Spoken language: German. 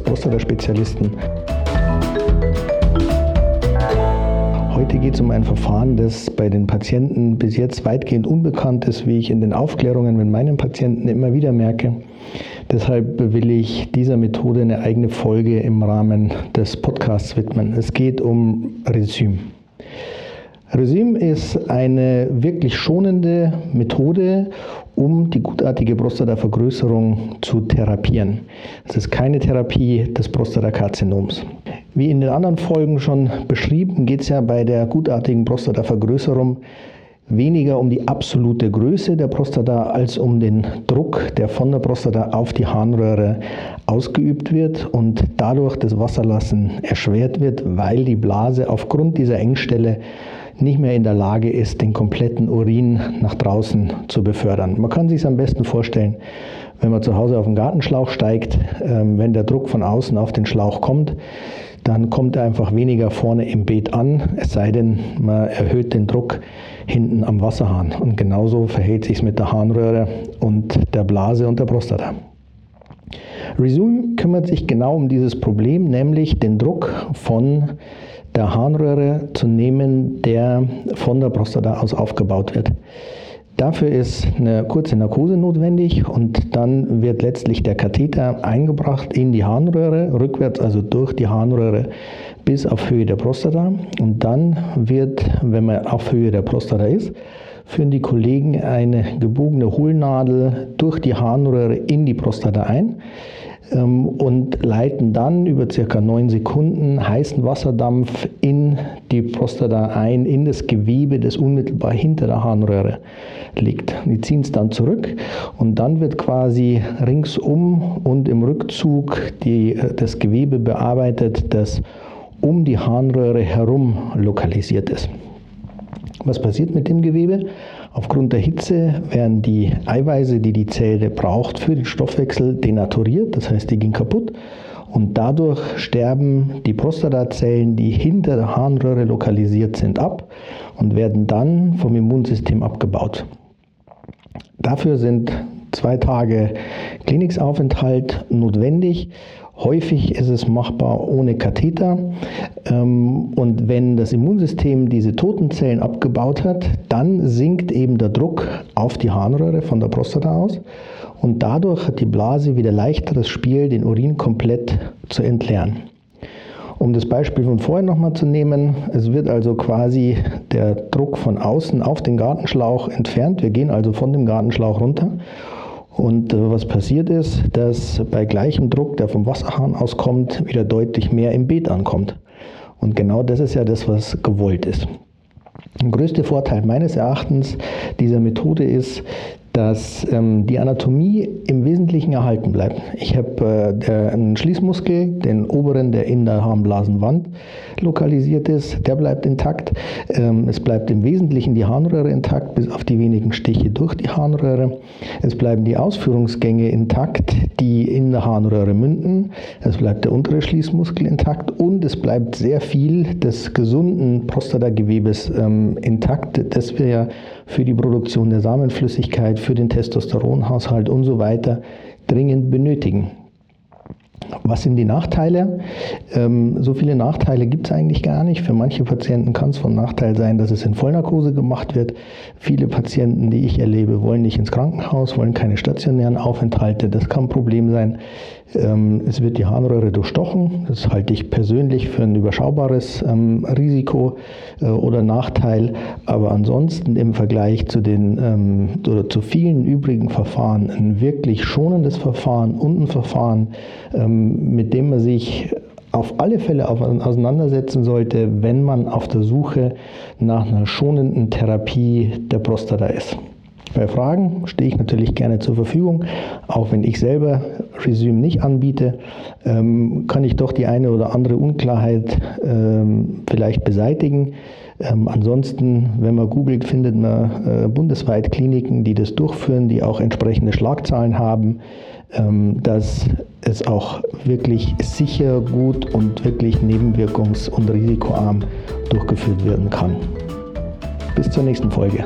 Prostataspezialisten. Heute geht es um ein Verfahren, das bei den Patienten bis jetzt weitgehend unbekannt ist, wie ich in den Aufklärungen mit meinen Patienten immer wieder merke. Deshalb will ich dieser Methode eine eigene Folge im Rahmen des Podcasts widmen. Es geht um Resüm. Resüm ist eine wirklich schonende Methode, um die gutartige Prostatavergrößerung zu therapieren. Es ist keine Therapie des Prostatakarzinoms. Wie in den anderen Folgen schon beschrieben, geht es ja bei der gutartigen Prostatavergrößerung weniger um die absolute Größe der Prostata als um den Druck, der von der Prostata auf die Harnröhre ausgeübt wird und dadurch das Wasserlassen erschwert wird, weil die Blase aufgrund dieser Engstelle nicht mehr in der Lage ist, den kompletten Urin nach draußen zu befördern. Man kann sich es am besten vorstellen, wenn man zu Hause auf den Gartenschlauch steigt, ähm, wenn der Druck von außen auf den Schlauch kommt, dann kommt er einfach weniger vorne im Beet an, es sei denn, man erhöht den Druck hinten am Wasserhahn. Und genauso verhält sich es mit der Harnröhre und der Blase und der Prostata. Resume kümmert sich genau um dieses Problem, nämlich den Druck von der Harnröhre zu nehmen, der von der Prostata aus aufgebaut wird. Dafür ist eine kurze Narkose notwendig und dann wird letztlich der Katheter eingebracht in die Harnröhre, rückwärts also durch die Harnröhre bis auf Höhe der Prostata. Und dann wird, wenn man auf Höhe der Prostata ist, führen die Kollegen eine gebogene Hohlnadel durch die Harnröhre in die Prostata ein. Ähm, und leiten dann über circa neun Sekunden heißen Wasserdampf in die Prostata ein, in das Gewebe, das unmittelbar hinter der Harnröhre liegt. Die ziehen es dann zurück und dann wird quasi ringsum und im Rückzug die, äh, das Gewebe bearbeitet, das um die Harnröhre herum lokalisiert ist. Was passiert mit dem Gewebe? Aufgrund der Hitze werden die Eiweiße, die die Zelle braucht für den Stoffwechsel, denaturiert, das heißt, die gehen kaputt. Und dadurch sterben die Prostatazellen, die hinter der Harnröhre lokalisiert sind, ab und werden dann vom Immunsystem abgebaut. Dafür sind zwei Tage Klinikaufenthalt notwendig Häufig ist es machbar ohne Katheter. Ähm, und wenn das Immunsystem diese toten Zellen abgebaut hat, dann sinkt eben der Druck auf die Harnröhre von der Prostata aus. Und dadurch hat die Blase wieder leichteres Spiel, den Urin komplett zu entleeren. Um das Beispiel von vorhin nochmal zu nehmen, es wird also quasi der Druck von außen auf den Gartenschlauch entfernt. Wir gehen also von dem Gartenschlauch runter und äh, was passiert ist, dass bei gleichem Druck, der vom Wasserhahn auskommt, wieder deutlich mehr im Beet ankommt. Und genau das ist ja das, was gewollt ist. Der größte Vorteil meines Erachtens dieser Methode ist, dass ähm, die Anatomie im Wesentlichen erhalten bleibt. Ich habe äh, einen Schließmuskel, den oberen, der in der Harnblasenwand lokalisiert ist, der bleibt intakt. Ähm, es bleibt im Wesentlichen die Harnröhre intakt, bis auf die wenigen Stiche durch die Harnröhre. Es bleiben die Ausführungsgänge intakt, die in der Harnröhre münden. Es bleibt der untere Schließmuskel intakt und es bleibt sehr viel des gesunden Prostatagewebes ähm, intakt, das wir ja für die Produktion der Samenflüssigkeit, für den Testosteronhaushalt und so weiter dringend benötigen. Was sind die Nachteile? Ähm, so viele Nachteile gibt es eigentlich gar nicht. Für manche Patienten kann es von Nachteil sein, dass es in Vollnarkose gemacht wird. Viele Patienten, die ich erlebe, wollen nicht ins Krankenhaus, wollen keine stationären Aufenthalte. Das kann ein Problem sein. Ähm, es wird die Harnröhre durchstochen. Das halte ich persönlich für ein überschaubares ähm, Risiko äh, oder Nachteil. Aber ansonsten im Vergleich zu den ähm, oder zu vielen übrigen Verfahren ein wirklich schonendes Verfahren und ein Verfahren, mit dem man sich auf alle Fälle auseinandersetzen sollte, wenn man auf der Suche nach einer schonenden Therapie der Prostata ist. Bei Fragen stehe ich natürlich gerne zur Verfügung. Auch wenn ich selber Resume nicht anbiete, ähm, kann ich doch die eine oder andere Unklarheit ähm, vielleicht beseitigen. Ähm, ansonsten, wenn man googelt, findet man äh, bundesweit Kliniken, die das durchführen, die auch entsprechende Schlagzahlen haben, ähm, dass es auch wirklich sicher, gut und wirklich nebenwirkungs- und risikoarm durchgeführt werden kann. Bis zur nächsten Folge.